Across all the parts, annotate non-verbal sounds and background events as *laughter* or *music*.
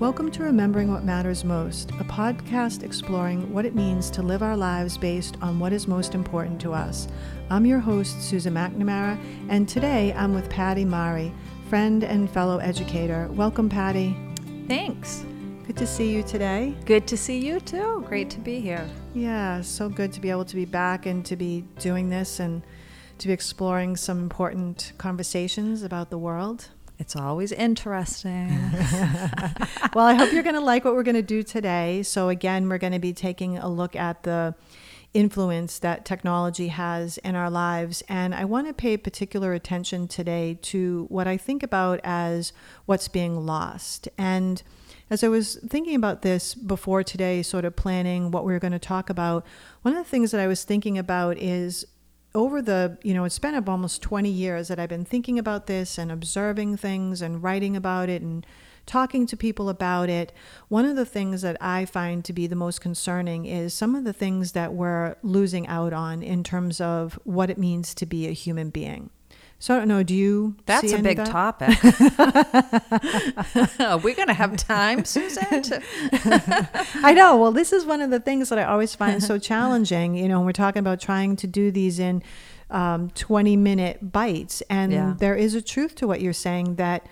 Welcome to Remembering What Matters Most, a podcast exploring what it means to live our lives based on what is most important to us. I'm your host, Susan McNamara, and today I'm with Patty Mari, friend and fellow educator. Welcome, Patty. Thanks. Good to see you today. Good to see you too. Great to be here. Yeah, so good to be able to be back and to be doing this and to be exploring some important conversations about the world. It's always interesting. *laughs* well, I hope you're going to like what we're going to do today. So, again, we're going to be taking a look at the influence that technology has in our lives. And I want to pay particular attention today to what I think about as what's being lost. And as I was thinking about this before today, sort of planning what we were going to talk about, one of the things that I was thinking about is over the, you know, it's been almost 20 years that I've been thinking about this and observing things and writing about it and talking to people about it. One of the things that I find to be the most concerning is some of the things that we're losing out on in terms of what it means to be a human being. So I don't know. Do you? That's a big that? topic. *laughs* Are we going to have time, Susan? To... *laughs* I know. Well, this is one of the things that I always find so *laughs* challenging. You know, when we're talking about trying to do these in um, 20 minute bites. And yeah. there is a truth to what you're saying that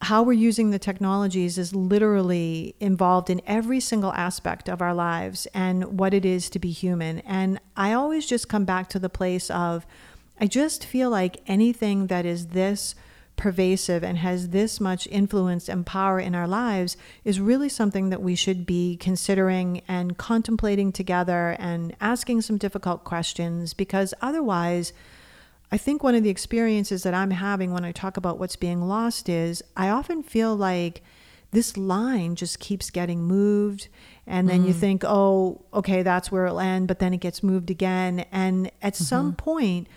how we're using the technologies is literally involved in every single aspect of our lives and what it is to be human. And I always just come back to the place of, I just feel like anything that is this pervasive and has this much influence and power in our lives is really something that we should be considering and contemplating together and asking some difficult questions because otherwise, I think one of the experiences that I'm having when I talk about what's being lost is I often feel like this line just keeps getting moved. And then mm. you think, oh, okay, that's where it'll end, but then it gets moved again. And at mm-hmm. some point,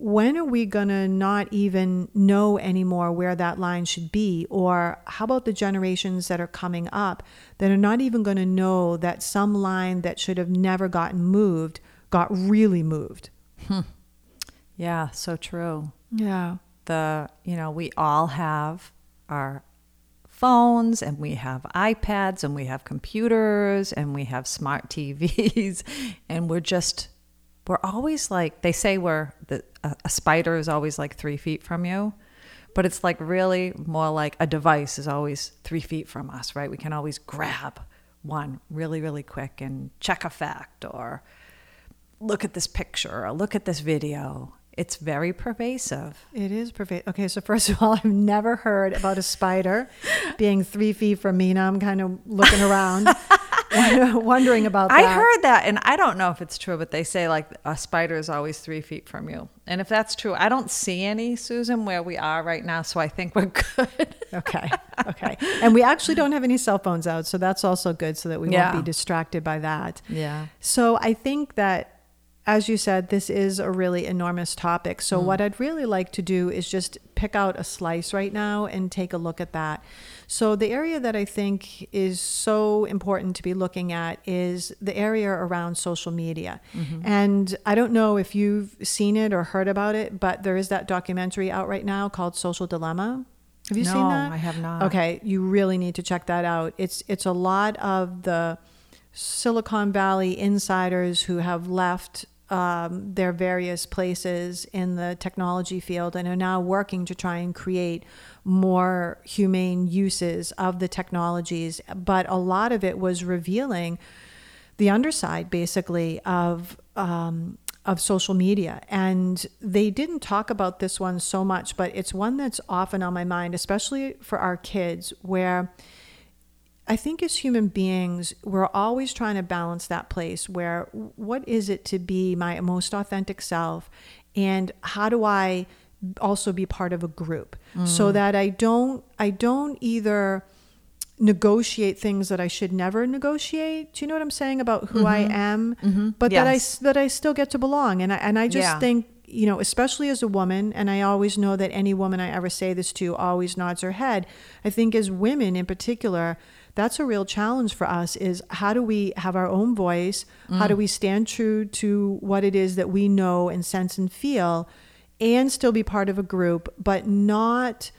when are we going to not even know anymore where that line should be? Or how about the generations that are coming up that are not even going to know that some line that should have never gotten moved got really moved? Hmm. Yeah, so true. Yeah. The, you know, we all have our phones and we have iPads and we have computers and we have smart TVs *laughs* and we're just we're always like they say we're the a, a spider is always like three feet from you but it's like really more like a device is always three feet from us right we can always grab one really really quick and check a fact or look at this picture or look at this video it's very pervasive. It is pervasive. Okay, so first of all, *laughs* I've never heard about a spider being three feet from me. Now I'm kind of looking around. *laughs* *laughs* wondering about that. I heard that, and I don't know if it's true, but they say like a spider is always three feet from you. And if that's true, I don't see any, Susan, where we are right now. So I think we're *laughs* good. okay. Okay. And we actually don't have any cell phones out. So that's also good so that we yeah. won't be distracted by that. Yeah. So I think that as you said, this is a really enormous topic. So, mm. what I'd really like to do is just pick out a slice right now and take a look at that. So, the area that I think is so important to be looking at is the area around social media. Mm-hmm. And I don't know if you've seen it or heard about it, but there is that documentary out right now called Social Dilemma. Have you no, seen that? No, I have not. Okay, you really need to check that out. It's it's a lot of the Silicon Valley insiders who have left um, their various places in the technology field and are now working to try and create more humane uses of the technologies. But a lot of it was revealing the underside, basically, of. Um, of social media. And they didn't talk about this one so much, but it's one that's often on my mind, especially for our kids, where I think as human beings, we're always trying to balance that place where what is it to be my most authentic self? And how do I also be part of a group mm. so that I don't I don't either negotiate things that I should never negotiate. Do you know what I'm saying about who mm-hmm. I am? Mm-hmm. But yes. that I that I still get to belong. And I and I just yeah. think you know, especially as a woman, and I always know that any woman I ever say this to always nods her head. I think as women in particular, that's a real challenge for us is how do we have our own voice mm. how do mm. we stand true to what it is that we know and sense and feel and still be part of a group but not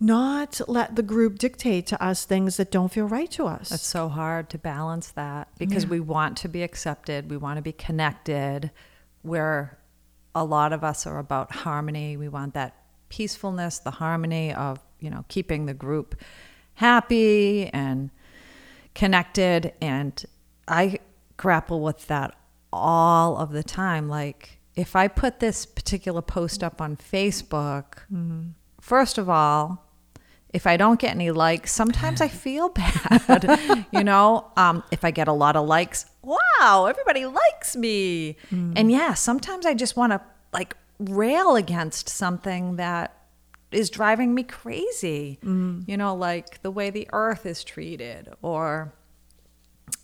not let the group dictate to us things that don't feel right to us. It's so hard to balance that because Yeah. we want to be accepted, we want to be connected. Where a lot of us are about harmony. We want that peacefulness, the harmony of, you know, keeping the group happy and connected. And I grapple with that all of the time. Like, if I put this particular post up on Facebook, first of all, if I don't get any likes, sometimes I *laughs* feel bad. *laughs* you know, um, if I get a lot of likes, wow, everybody likes me. And yeah, sometimes I just want to like rail against something that is driving me crazy. You know, like the way the earth is treated or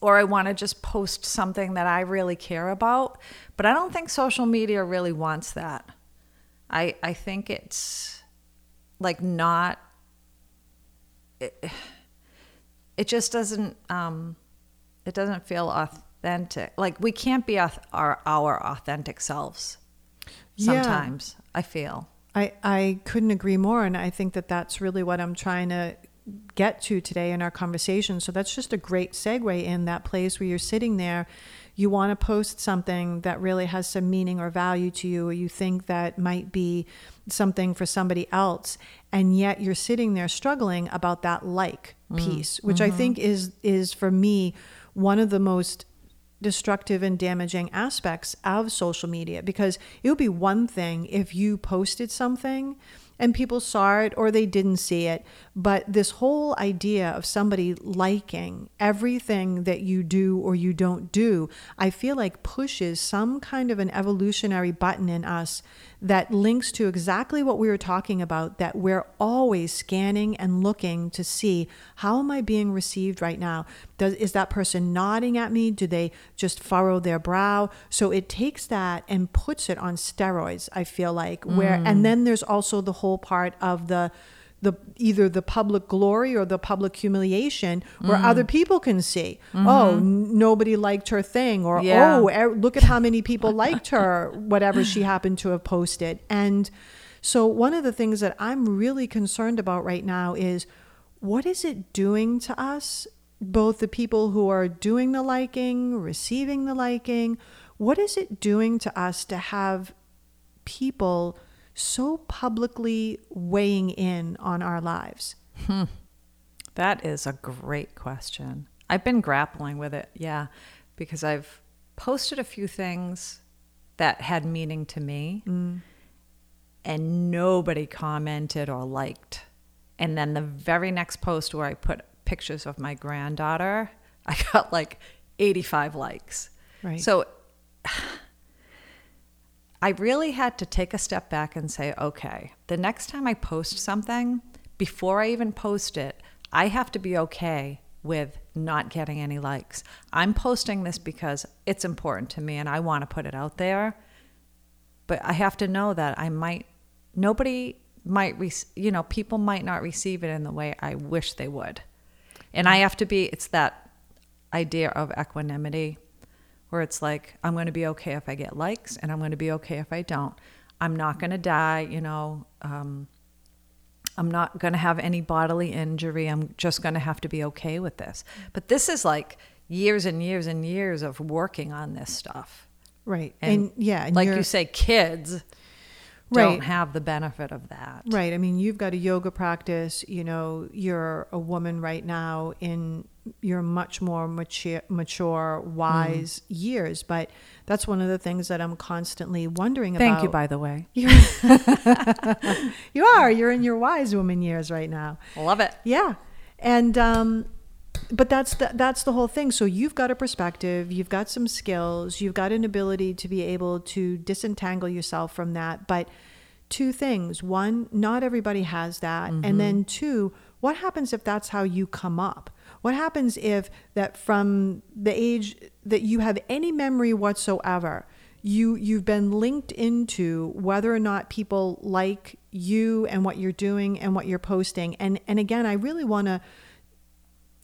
or I want to just post something that I really care about. But I don't think social media really wants that. I I think it's like not it, it just doesn't um it doesn't feel authentic. Like we can't be our our authentic selves Yeah. sometimes. I feel. I, I couldn't agree more. And I think that that's really what I'm trying to get to today in our conversation. So that's just a great segue in that place where you're sitting there. You want to post something that really has some meaning or value to you, or you think that might be something for somebody else. And yet you're sitting there struggling about that like mm, piece, which I mm-hmm. think is, is for me, one of the most destructive and damaging aspects of social media because it would be one thing if you posted something and people saw it or they didn't see it. But this whole idea of somebody liking everything that you do or you don't do i feel like pushes some kind of an evolutionary button in us that links to exactly what we were talking about that we're always scanning and looking to see how am i being received right now? Does is that person nodding at me? Do they just furrow their brow? So it takes that and puts it on steroids i feel like where and mm. then there's also the whole part of the the either the public glory or the public humiliation where mm. other people can see mm-hmm. oh n- nobody liked her thing or Yeah. oh e- look at how many people liked her *laughs* whatever she happened to have posted. And so one of the things that i'm really concerned about right now is what is it doing to us both the people who are doing the liking receiving the liking? What is it doing to us to have people so publicly weighing in on our lives hmm. That is a great question. I've been grappling with it, yeah, because I've posted a few things that had meaning to me mm. and nobody commented or liked. And then the very next post where I put pictures of my granddaughter, *laughs* I got like 85 likes. Right. So I really had to take a step back and say, okay, the next time I post something, before I even post it, I have to be okay with not getting any likes. I'm posting this because it's important to me and I want to put it out there. But I have to know that I might, nobody might, rec- you know, people might not receive it in the way I wish they would. And I have to be, it's that idea of equanimity where it's like I'm going to be okay if I get likes and I'm going to be okay if I don't. I'm not going to die, you know. Um, I'm not going to have any bodily injury. I'm just going to have to be okay with this. But this is like years and years and years of working on this stuff. right And, and, yeah and like you say, kids Right. don't have the benefit of that. Right. I mean, you've got a yoga practice, you know, you're a woman right now in your much more mature, mature wise years. But that's one of the things that I'm constantly wondering Thank about. Thank you, by the way. *laughs* You are. You're in your wise woman years right now. Love it. Yeah. And, um, but that's the, that's the whole thing. So you've got a perspective, you've got some skills, you've got an ability to be able to disentangle yourself from that. But two things: one, not everybody has that, and mm-hmm. then two, what happens if that's how you come up? What happens if that from the age that you have any memory whatsoever, you you've been linked into whether or not people like you and what you're doing and what you're posting. And and again, I really want to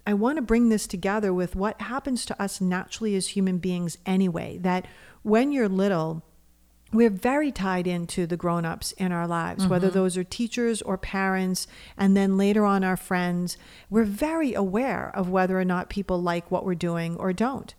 I want to bring this together with what happens to us naturally as human beings anyway. That when you're little, we're very tied into the grown-ups in our lives whether mm-hmm. those are teachers or parents and then later on our friends we're very aware of whether or not people like what we're doing or don't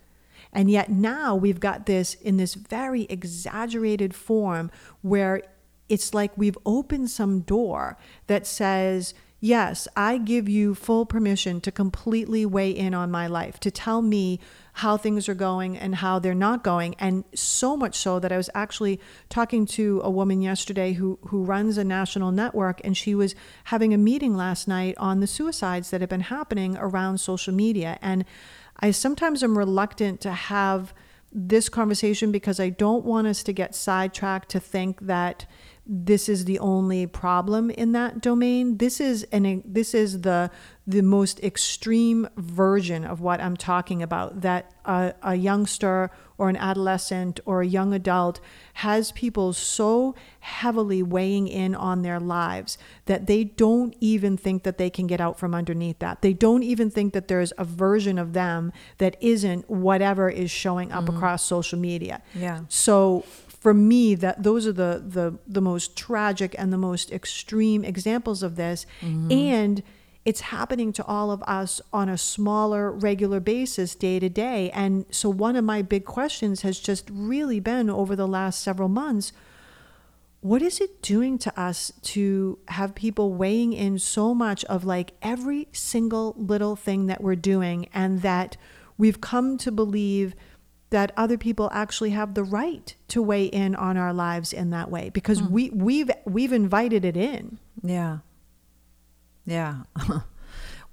and yet now we've got this in this very exaggerated form where it's like we've opened some door that says yes i give you full permission to completely weigh in on my life to tell me how things are going and how they're not going. And so much so that I was actually talking to a woman yesterday who, who runs a national network, and she was having a meeting last night on the suicides that have been happening around social media. And I sometimes am reluctant to have this conversation because I don't want us to get sidetracked to think that this is the only problem in that domain. This is an this is the the most extreme version of what I'm talking about. That a, a youngster or an adolescent or a young adult has people so heavily weighing in on their lives that they don't even think that they can get out from underneath that. They don't even think that there's a version of them that isn't whatever is showing up mm-hmm. across social media. Yeah. So for me that those are the the the most tragic and the most extreme examples of this mm-hmm. and it's happening to all of us on a smaller regular basis day to day and so one of my big questions has just really been over the last several months what is it doing to us to have people weighing in so much of like every single little thing that we're doing and that we've come to believe that other people actually have the right to weigh in on our lives in that way because mm. we we've we've invited it in. Yeah. Yeah. *laughs*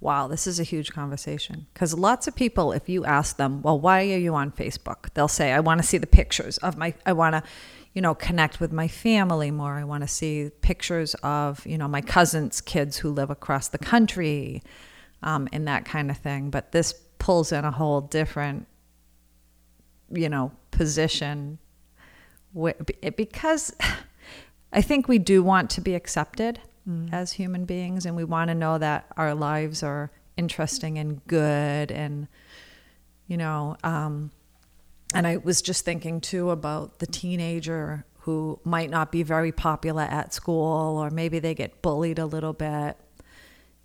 wow, this is a huge conversation because lots of people if you ask them, "Well, why are you on Facebook?" they'll say, "I want to see the pictures of my I want to you know, connect with my family more. I want to see pictures of, you know, my cousins' kids who live across the country, um, and that kind of thing. But this pulls in a whole different you know, position because *laughs* I think we do want to be accepted mm. as human beings and we want to know that our lives are interesting and good and you know um, and I was just thinking too about the teenager who might not be very popular at school or maybe they get bullied a little bit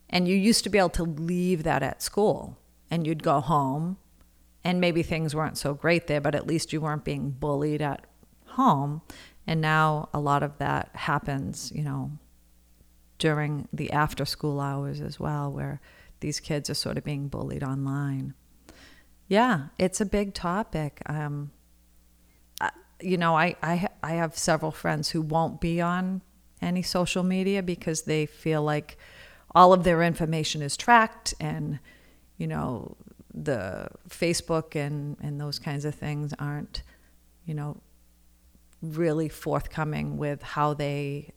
and you used to be able to leave that at school and you'd go home and maybe things weren't so great there, but at least you weren't being bullied at home. And now a lot of that happens, you know, during the after school hours as well, where these kids are sort of being bullied online. Yeah, it's a big topic. Um, you know, I, I, I have several friends who won't be on any social media because they feel like all of their information is tracked and, you know, the Facebook and, and those kinds of things aren't, you know, really forthcoming with how they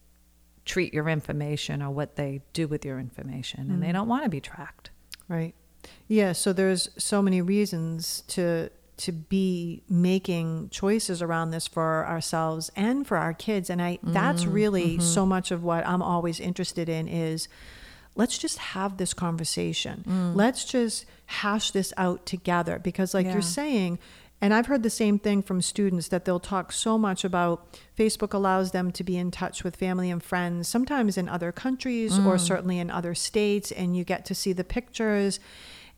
treat your information or what they do with your information. Mm-hmm. And they mm. don't want to be tracked. Right. Yeah. So there's so many reasons to to be making choices around this for ourselves and for our kids and i that's mm-hmm. really mm-hmm. so much of what i'm always interested in is let's just have this conversation. Mm. Let's just hash this out together because, like yeah. you're saying, and I've heard the same thing from students that they'll talk so much about Facebook allows them to be in touch with family and friends, sometimes in other countries mm. or certainly in other states, and you get to see the pictures.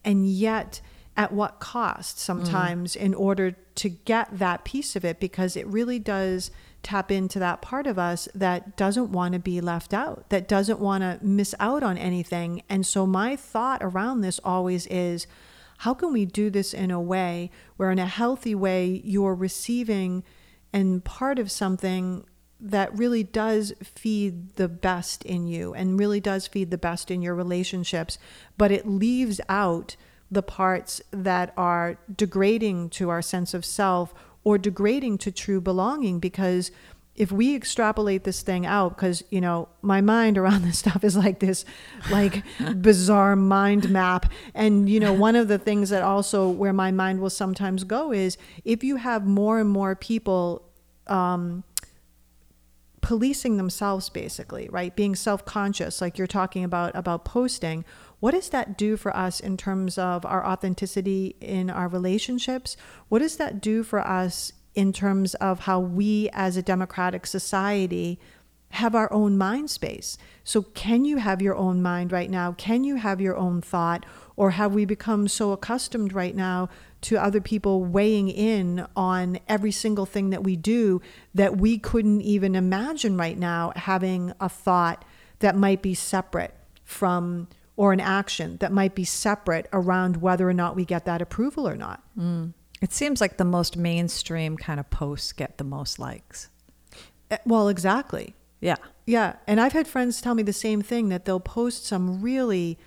And yet, at what cost sometimes mm. in order to get that piece of it because it really does tap into that part of us that doesn't want to be left out, that doesn't want to miss out on anything. And so, my thought around this always is how can we do this in a way where, in a healthy way, you're receiving and part of something that really does feed the best in you and really does feed the best in your relationships, but it leaves out the parts that are degrading to our sense of self or degrading to true belonging because if we extrapolate this thing out because you know my mind around *laughs* this stuff is like this like *laughs* bizarre mind map. And you know one of the things that also where my mind will sometimes go is if you have more and more people um, policing themselves basically right being self-conscious like you're talking about about posting what does that do for us in terms of our authenticity in our relationships? What does that do for us in terms of how we as a democratic society have our own mind space. So, can you have your own mind right now? Can you have your own thought? Or have we become so accustomed right now to other people weighing in on every single thing that we do that we couldn't even imagine right now having a thought that might be separate from or an action that might be separate around whether or not we get that approval or not. Mm. It seems like the most mainstream kind of posts get the most likes. Eh, well, exactly. Yeah. Yeah. And I've had friends tell me the same thing that they'll post some really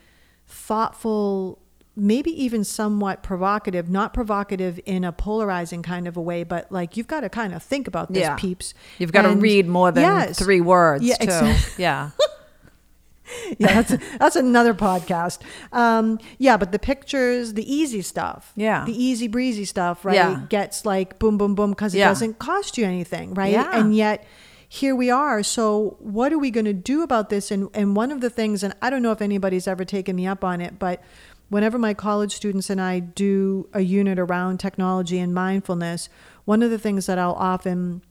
thoughtful, maybe even somewhat provocative, not provocative in a polarizing kind of a way, but like you've got to kind of think about this, Yeah. peeps. You've got to read more than Yes. three words, Yeah, too. exa- *laughs* Yeah. *laughs* yeah, that's that's another podcast. Um, yeah, but the pictures, the easy stuff, Yeah. the easy breezy stuff, right, Yeah. gets like boom, boom, boom because it Yeah. doesn't cost you anything, right? Yeah. And yet here we are. So what are we going to do about this? And and one of the things, and I don't know if anybody's ever taken me up on it, but whenever my college students and I do a unit around technology and mindfulness, one of the things that I'll often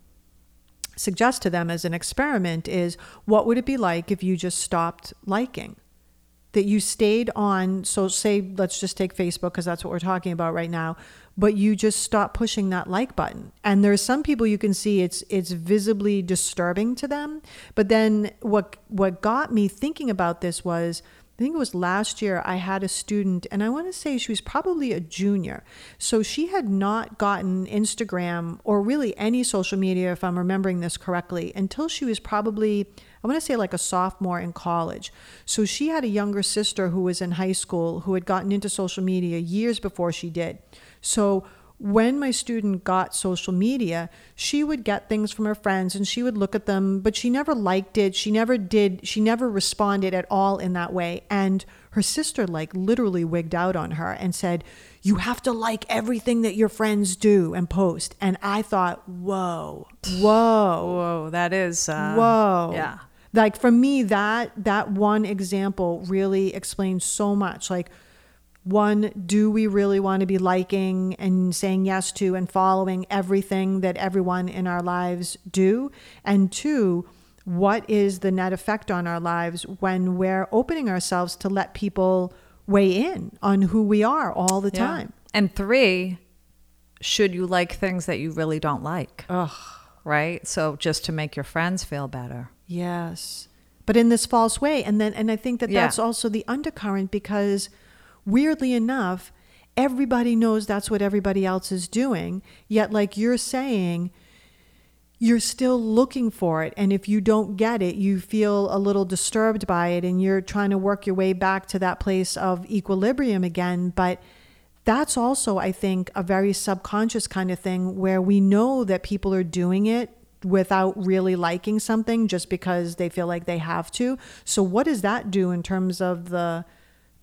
suggest to them as an experiment is what would it be like if you just stopped liking? That you stayed on, so say, let's just take Facebook because that's what we're talking about right now, but you just stop pushing that like button. And there's some people you can see it's it's visibly disturbing to them. But then what what got me thinking about this was I think it was last year I had a student and I want to say she was probably a junior. So she had not gotten Instagram or really any social media if I'm remembering this correctly until she was probably I want to say like a sophomore in college. So she had a younger sister who was in high school who had gotten into social media years before she did. So when my student got social media, she would get things from her friends and she would look at them, but she never liked it. She never did, she never responded at all in that way. And her sister, like, literally wigged out on her and said, You have to like everything that your friends do and post. And I thought, Whoa, whoa. Whoa, that is. Uh, Whoa. Yeah. Like for me, that that one example really explains so much. Like, one, do we really want to be liking and saying yes to and following everything that everyone in our lives do? And two, what is the net effect on our lives when we're opening ourselves to let people weigh in on who we are all the Yeah. time? And three, should you like things that you really don't like? Ugh. Right? So just to make your friends feel better. Yes. But in this false way. And then and I think that Yeah. that's also the undercurrent because weirdly enough, everybody knows that's what everybody else is doing. Yet like you're saying, you're still looking for it. And if you don't get it, you feel a little disturbed by it and you're trying to work your way back to that place of equilibrium again. But that's also, I think, a very subconscious kind of thing where we know that people are doing it without really liking something just because they feel like they have to. So, what does that do in terms of the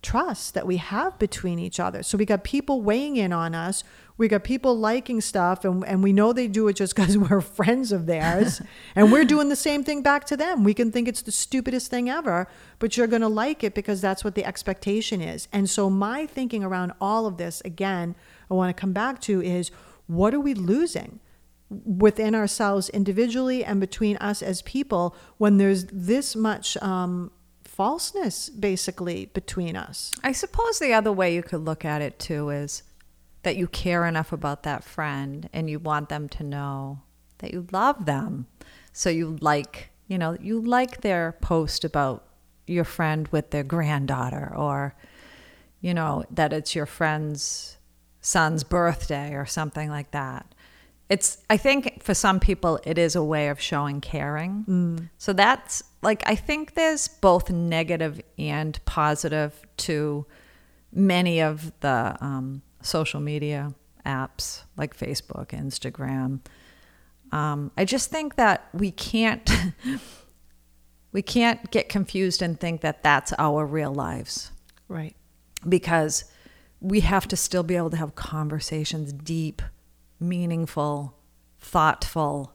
trust that we have between each other? So, we got people weighing in on us. We got people liking stuff, and, and we know they do it just *laughs* because we're friends of theirs. *laughs* and we're doing the same thing back to them. We can think it's the stupidest thing ever, but you're going to like it because that's what the expectation is. And so, my thinking around all of this, again, I want to come back to is what are we losing? within ourselves individually and between us as people when there's this much um, falseness basically between us. I suppose the other way you could look at it too is that you care enough about that friend and you want them to know that you love them. So you like, you know, you like their post about your friend with their granddaughter or, you know, that it's your friend's son's birthday or something like that. It's, I think for some people, it is a way of showing caring. So that's like, I think there's both negative and positive to many of the um, social media apps like Facebook, Instagram. Um, I just think that we can't *laughs* we can't get confused and think that that's our real lives Right. because we have to still be able to have conversations, deep, meaningful, thoughtful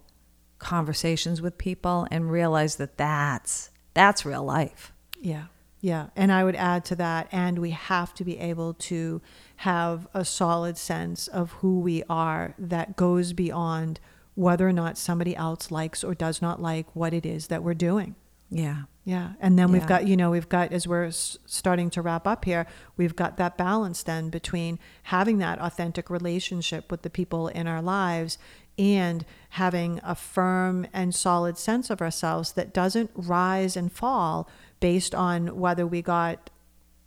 conversations with people and realize that that's that's real life. Yeah. Yeah. And I would add to that, and we have to be able to have a solid sense of who we are that goes beyond whether or not somebody else likes or does not like what it is that we're doing. Yeah. Yeah. And then we've got, you know, we've got, as we're s- starting to wrap up here, we've got that balance then between having that authentic relationship with the people in our lives and having a firm and solid sense of ourselves that doesn't rise and fall based on whether we got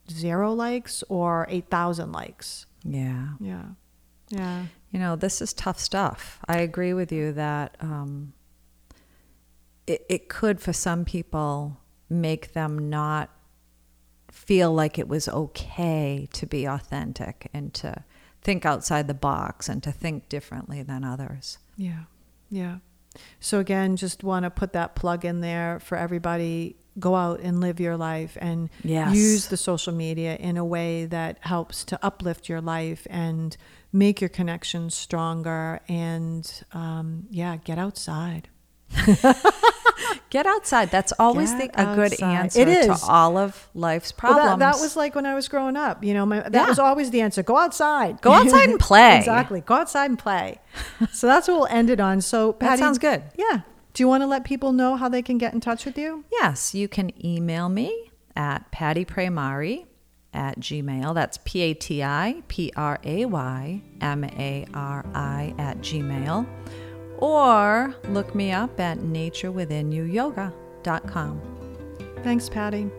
zero likes or 8,000 likes. Yeah. Yeah. Yeah. You know, this is tough stuff. I agree with you that um, it, it could, for some people, make them not feel like it was okay to be authentic and to think outside the box and to think differently than others. Yeah. Yeah. So again, just want to put that plug in there for everybody. Go out and live your life and Yes. use the social media in a way that helps to uplift your life and make your connections stronger. And um, yeah, get outside. *laughs* *gasps* Get outside. That's always the, a good answer It to all of life's Well, problems. that, that was like when I was growing up. You know, my, that Yeah. was always the answer. Go outside. Go outside and *laughs* play. exactly. Go outside and play. so that's what we'll end it on. So that Patty, sounds good. Yeah. Do you want to let people know how they can get in touch with you? Yes, you can email me at pattypraymari at gmail. That's P A T I P R A Y M A R I at gmail. Or look me up at naturewithinyouyoga.com. Thanks, Patty.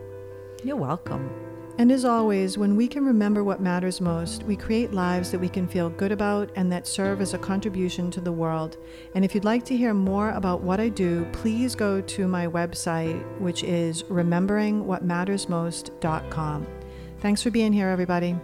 You're welcome. And as always, when we can remember what matters most, we create lives that we can feel good about and that serve as a contribution to the world. And if you'd like to hear more about what I do, please go to my website, which is rememberingwhatmattersmost.com. Thanks for being here, everybody.